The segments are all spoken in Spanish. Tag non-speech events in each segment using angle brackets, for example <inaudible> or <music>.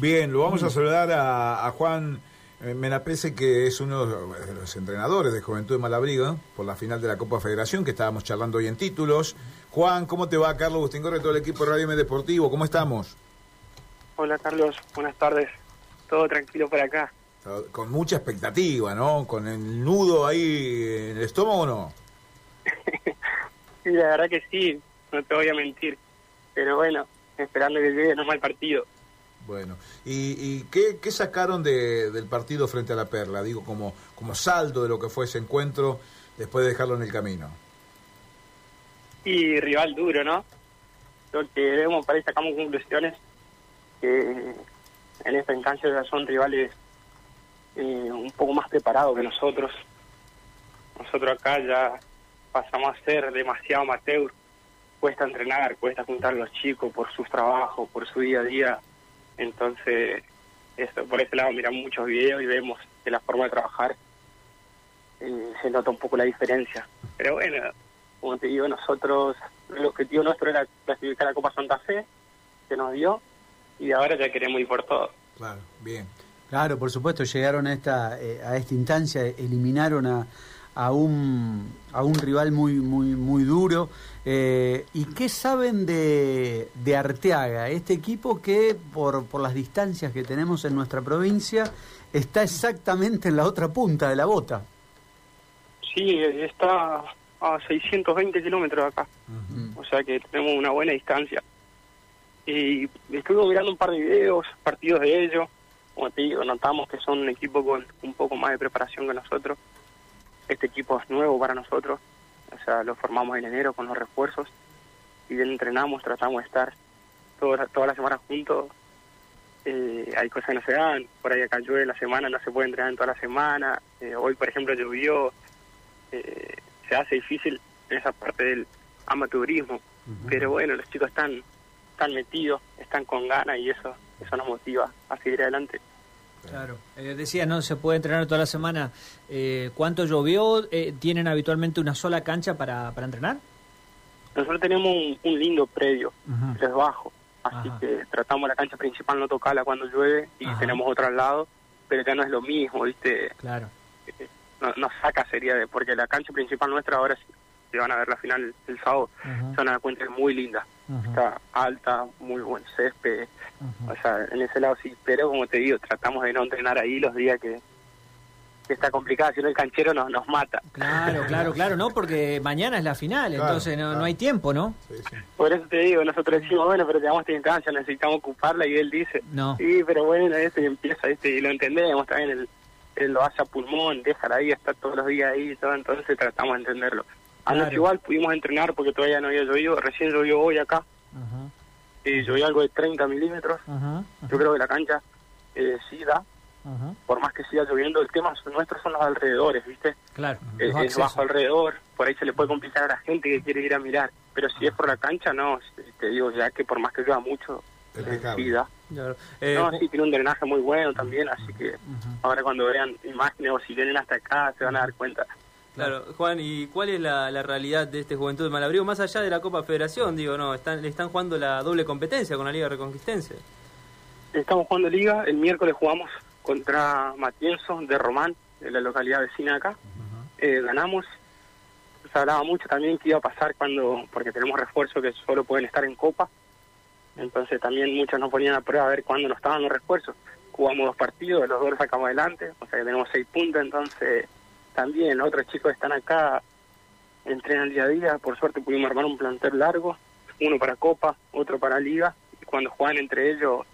Bien, lo vamos a saludar a, Juan eh, Menapese, que es uno de los entrenadores de Juventud de Malabriga, por la final de la Copa Federación, que estábamos charlando hoy en títulos. Juan, ¿cómo te va? Carlos Agustín Corre, todo el equipo de Radio M Deportivo, ¿cómo estamos? Hola Carlos, buenas tardes. Todo tranquilo por acá. Con mucha expectativa, ¿no? Con el nudo ahí en el estómago, ¿no? <laughs> sí, la verdad que sí, no te voy a mentir. Pero bueno, esperando que llegue nomás el partido. Bueno, ¿y, y qué, sacaron de, del partido frente a la Perla? Digo, como, como saldo de lo que fue ese encuentro después de dejarlo en el camino. Y rival duro, ¿no? Lo que vemos, para ahí sacamos conclusiones que en esta instancia son rivales eh, un poco más preparados que nosotros. Nosotros acá ya pasamos a ser demasiado amateur. Cuesta entrenar, cuesta juntar a los chicos por sus trabajos, por su día a día. Entonces, eso, por ese lado miramos muchos videos y vemos que la forma de trabajar eh, se nota un poco la diferencia. Pero bueno, como te digo, nosotros, el objetivo nuestro era clasificar a Copa Santa Fe, que nos dio, y ahora ya queremos ir por todo. Claro, bien. Claro, por supuesto, llegaron a esta, eh, a esta instancia, eliminaron a, a, un, a un rival muy, muy, muy duro. Eh, ¿Y qué saben de, de Arteaga? Este equipo que, por, por las distancias que tenemos en nuestra provincia, está exactamente en la otra punta de la bota. Sí, está a 620 kilómetros acá. O sea que tenemos una buena distancia. Y estuve mirando un par de videos, partidos de ellos. Como te digo, notamos que son un equipo con un poco más de preparación que nosotros. Este equipo es nuevo para nosotros. O sea, lo formamos en enero con los refuerzos. Y entrenamos, tratamos de estar toda, toda la semana juntos. Eh, hay cosas que no se dan. Por ahí acá llueve la semana, no se puede entrenar en toda la semana. Eh, hoy, por ejemplo, llovió. Eh, se hace difícil en esa parte del amateurismo. Pero bueno, los chicos están están metidos, están con ganas y eso eso nos motiva a seguir adelante. Claro, eh, decía, no se puede entrenar toda la semana. Eh, ¿Cuánto llovió? Eh, ¿Tienen habitualmente una sola cancha para, para entrenar? Nosotros tenemos un, lindo predio, es bajo, así que tratamos la cancha principal no tocarla cuando llueve y tenemos otra al lado, pero ya no es lo mismo, ¿viste? Claro. Eh, nos saca sería de, porque la cancha principal nuestra ahora se van a ver la final el sábado, se van a dar cuenta que es muy linda está alta, muy buen césped, o sea, en ese lado sí, pero como te digo, tratamos de no entrenar ahí los días que, está complicado, si no el canchero nos, nos mata. Claro, claro, claro, ¿no? Porque mañana es la final, entonces no, no hay tiempo, ¿no? Por eso te digo, nosotros decimos, bueno, pero tenemos esta instancia, necesitamos ocuparla, y él dice, no. sí, pero bueno, este y empieza, este y lo entendemos, también él, él lo hace a pulmón, déjala ahí, está todos los días ahí y todo, entonces tratamos de entenderlo. Anoche igual pudimos entrenar porque todavía no había llovido, recién llovió hoy acá. Y llovió algo de 30 milímetros. Yo creo que la cancha eh, sí da. Por más que siga lloviendo, el tema nuestro son los alrededores, ¿viste? Claro. Eh, es bajo alrededor, por ahí se le puede complicar a la gente que quiere ir a mirar. Pero si es por la cancha, no, te digo ya que por más que llueva mucho, eh, sí da. Eh, no, sí, tiene un drenaje muy bueno también, así que ahora cuando vean imágenes o si vienen hasta acá se van a dar cuenta. Claro, Juan, ¿y cuál es la, realidad de este Juventud de Malabrigo más allá de la Copa Federación? Digo, no, están, le están jugando la doble competencia con la Liga Reconquistense. Estamos jugando Liga, el miércoles jugamos contra Matienzo de Román, de la localidad vecina acá. Eh, ganamos, se hablaba mucho también que iba a pasar cuando, porque tenemos refuerzos que solo pueden estar en Copa, entonces también muchos nos ponían a prueba a ver cuándo nos estaban los refuerzos. Jugamos dos partidos, los dos los sacamos adelante, o sea que tenemos seis puntos, entonces también otros chicos están acá, entrenan día a día, por suerte pudimos armar un plantel largo, uno para Copa, otro para Liga, y cuando juegan entre ellos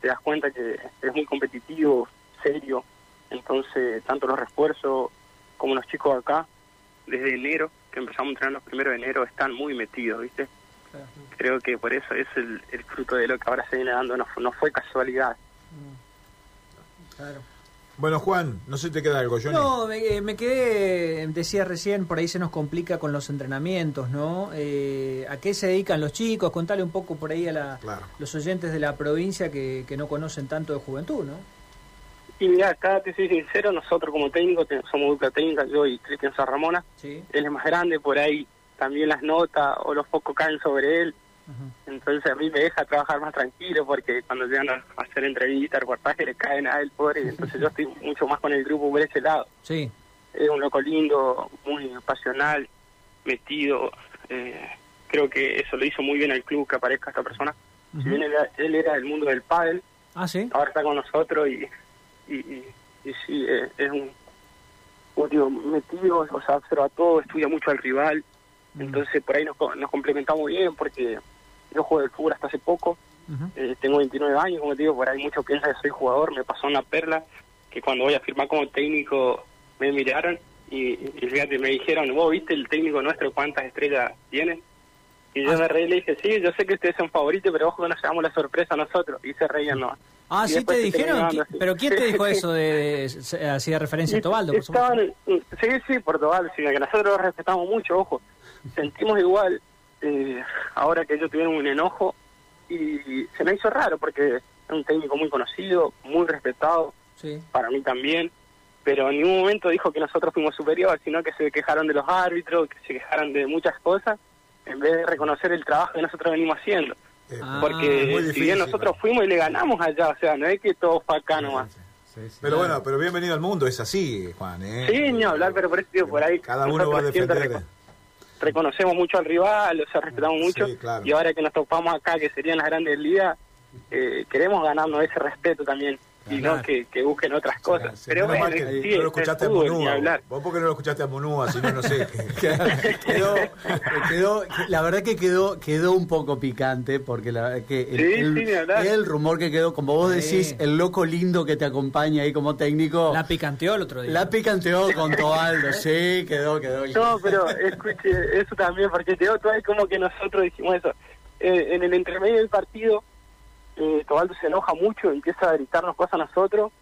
te das cuenta que es muy competitivo, serio, entonces tanto los refuerzos como los chicos acá, desde enero, que empezamos a entrenar los primeros de enero, están muy metidos, ¿viste? Creo que por eso es el, fruto de lo que ahora se viene dando, no, no fue casualidad. Mm. Claro. Bueno, Juan, no sé si te queda algo, Johnny. No, me, eh, quedé, decía recién, por ahí se nos complica con los entrenamientos, ¿no? Eh, ¿A qué se dedican los chicos? Contale un poco por ahí a la, los oyentes de la provincia que, no conocen tanto de juventud, ¿no? Y mira, acá te soy sincero, nosotros como técnicos somos dupla técnica, yo y Cristian Sarramona. Sí. Él es más grande, por ahí también las notas o los focos caen sobre él. Entonces a mí me deja trabajar más tranquilo porque cuando llegan a hacer entrevistas, reportajes, le caen a él pobre, entonces yo estoy mucho más con el grupo por ese lado. Sí. Es un loco lindo, muy pasional, metido. Eh, creo que eso lo hizo muy bien al club que aparezca esta persona. Si bien él, era del mundo del pádel, ah, ¿sí? ahora está con nosotros y, y, y, sí, es, un, digo, metido, o sea, observa todo, estudia mucho al rival. Entonces por ahí nos, nos complementamos bien porque yo juego el fútbol hasta hace poco, eh, tengo 29 años, como te digo, por ahí muchos piensan que soy jugador, me pasó una perla, que cuando voy a firmar como técnico me miraron y, fíjate, me dijeron, vos viste el técnico nuestro cuántas estrellas tiene. Y yo ah, me reí y le dije, sí, yo sé que ustedes son favoritos, pero ojo que nos llevamos la sorpresa nosotros. Y se reían no Ah, sí te dijeron, pero ¿quién te dijo eso de, hacía referencia a Tobaldo? Por sí, sí, por Tobaldo, sí, que nosotros respetamos mucho, ojo. Sentimos igual, eh, ahora que ellos tuvieron un enojo y se me hizo raro porque es un técnico muy conocido, muy respetado, para mí también, pero en ningún momento dijo que nosotros fuimos superiores, sino que se quejaron de los árbitros, que se quejaron de muchas cosas, en vez de reconocer el trabajo que nosotros venimos haciendo. Eh, porque si bien nosotros fuimos y le ganamos allá, o sea, no es que todo fue acá nomás. pero bueno, pero bienvenido al mundo, es así, Juan. ¿eh? Sí, ni hablar, pero por eso, por ahí. Cada uno va a defender reconocemos mucho al rival, o sea, respetamos mucho, y ahora que nos topamos acá, que serían las grandes ligas, eh, queremos ganarnos ese respeto también y no que, busquen otras cosas. Pero bueno, sí, no lo escuchaste a Monúa. Vos porque no lo escuchaste a Monúa, si no, no sé. <laughs> quedó, quedó, la verdad que quedó quedó un poco picante, porque la verdad que el, el, rumor que quedó, como vos decís, el loco lindo que te acompaña ahí como técnico. La picanteó el otro día. La picanteó con Tobaldo, sí, quedó, quedó. No, pero escuche, eso también, porque quedó todo ahí como que nosotros dijimos eso. Eh, en el entremedio del partido eh, Tobaldo se enoja mucho, empieza a gritarnos cosas a nosotros,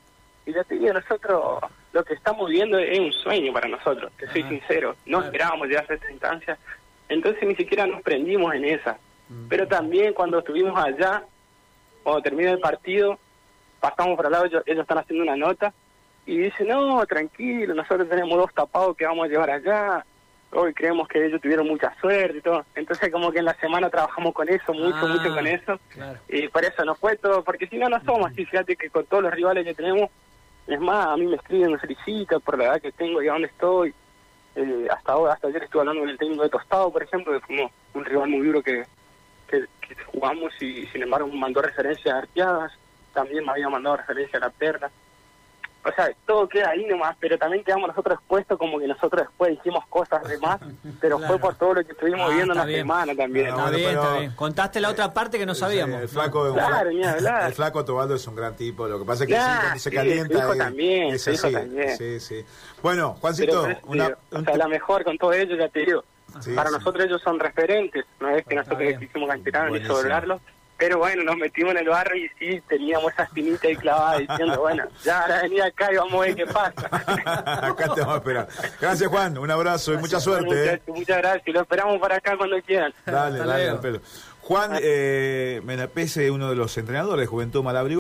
y ya te digo, nosotros lo que estamos viendo es un sueño para nosotros, que soy sincero, no esperábamos llegar a esta instancia, entonces ni siquiera nos prendimos en esa. Mm. Pero también cuando estuvimos allá, cuando termina el partido, pasamos por al lado, ellos, ellos están haciendo una nota, y dicen, no, tranquilo, nosotros tenemos dos tapados que vamos a llevar allá, hoy creemos que ellos tuvieron mucha suerte y todo. Entonces como que en la semana trabajamos con eso, mucho, mucho con ah, eso. Y por eso nos fue todo, porque si no, no somos así, fíjate que con todos los rivales que tenemos, es más, a mí me escriben, me felicitan por la edad que tengo y a dónde estoy. Eh, hasta ahora, hasta ayer estuve hablando con el técnico de Tostado, por ejemplo, que fuimos un rival muy duro que, que, jugamos y sin embargo me mandó referencias a Arqueadas, también me había mandado referencia a La Perla o sea, todo queda ahí nomás, pero también quedamos nosotros expuestos como que nosotros después hicimos cosas de más, <laughs> pero fue por todo lo que estuvimos ah, viendo en la semana también. está, bien, está bien, Contaste la otra parte que no sabíamos. El flaco, claro, el flaco Tobaldo es un gran tipo, lo que pasa es que claro, se calienta. Sí, también, es así. también. Sí, sí. Bueno, Juancito, una, o sea, la mejor con todo ello, ya te digo. Para nosotros ellos son referentes, no es que nosotros quisimos cantar ni sobregarlos pero bueno, nos metimos en el barro y sí, teníamos esa espinita ahí clavada diciendo, bueno, ya ahora venía acá y vamos a ver qué pasa. <laughs> acá te vamos a esperar. Gracias, Juan. Un abrazo y mucha suerte. ¿eh? Muchas, gracias. Lo esperamos para acá cuando quieran. Dale, dale, Juan eh, Menapese, uno de los entrenadores de Juventud Malabrigo.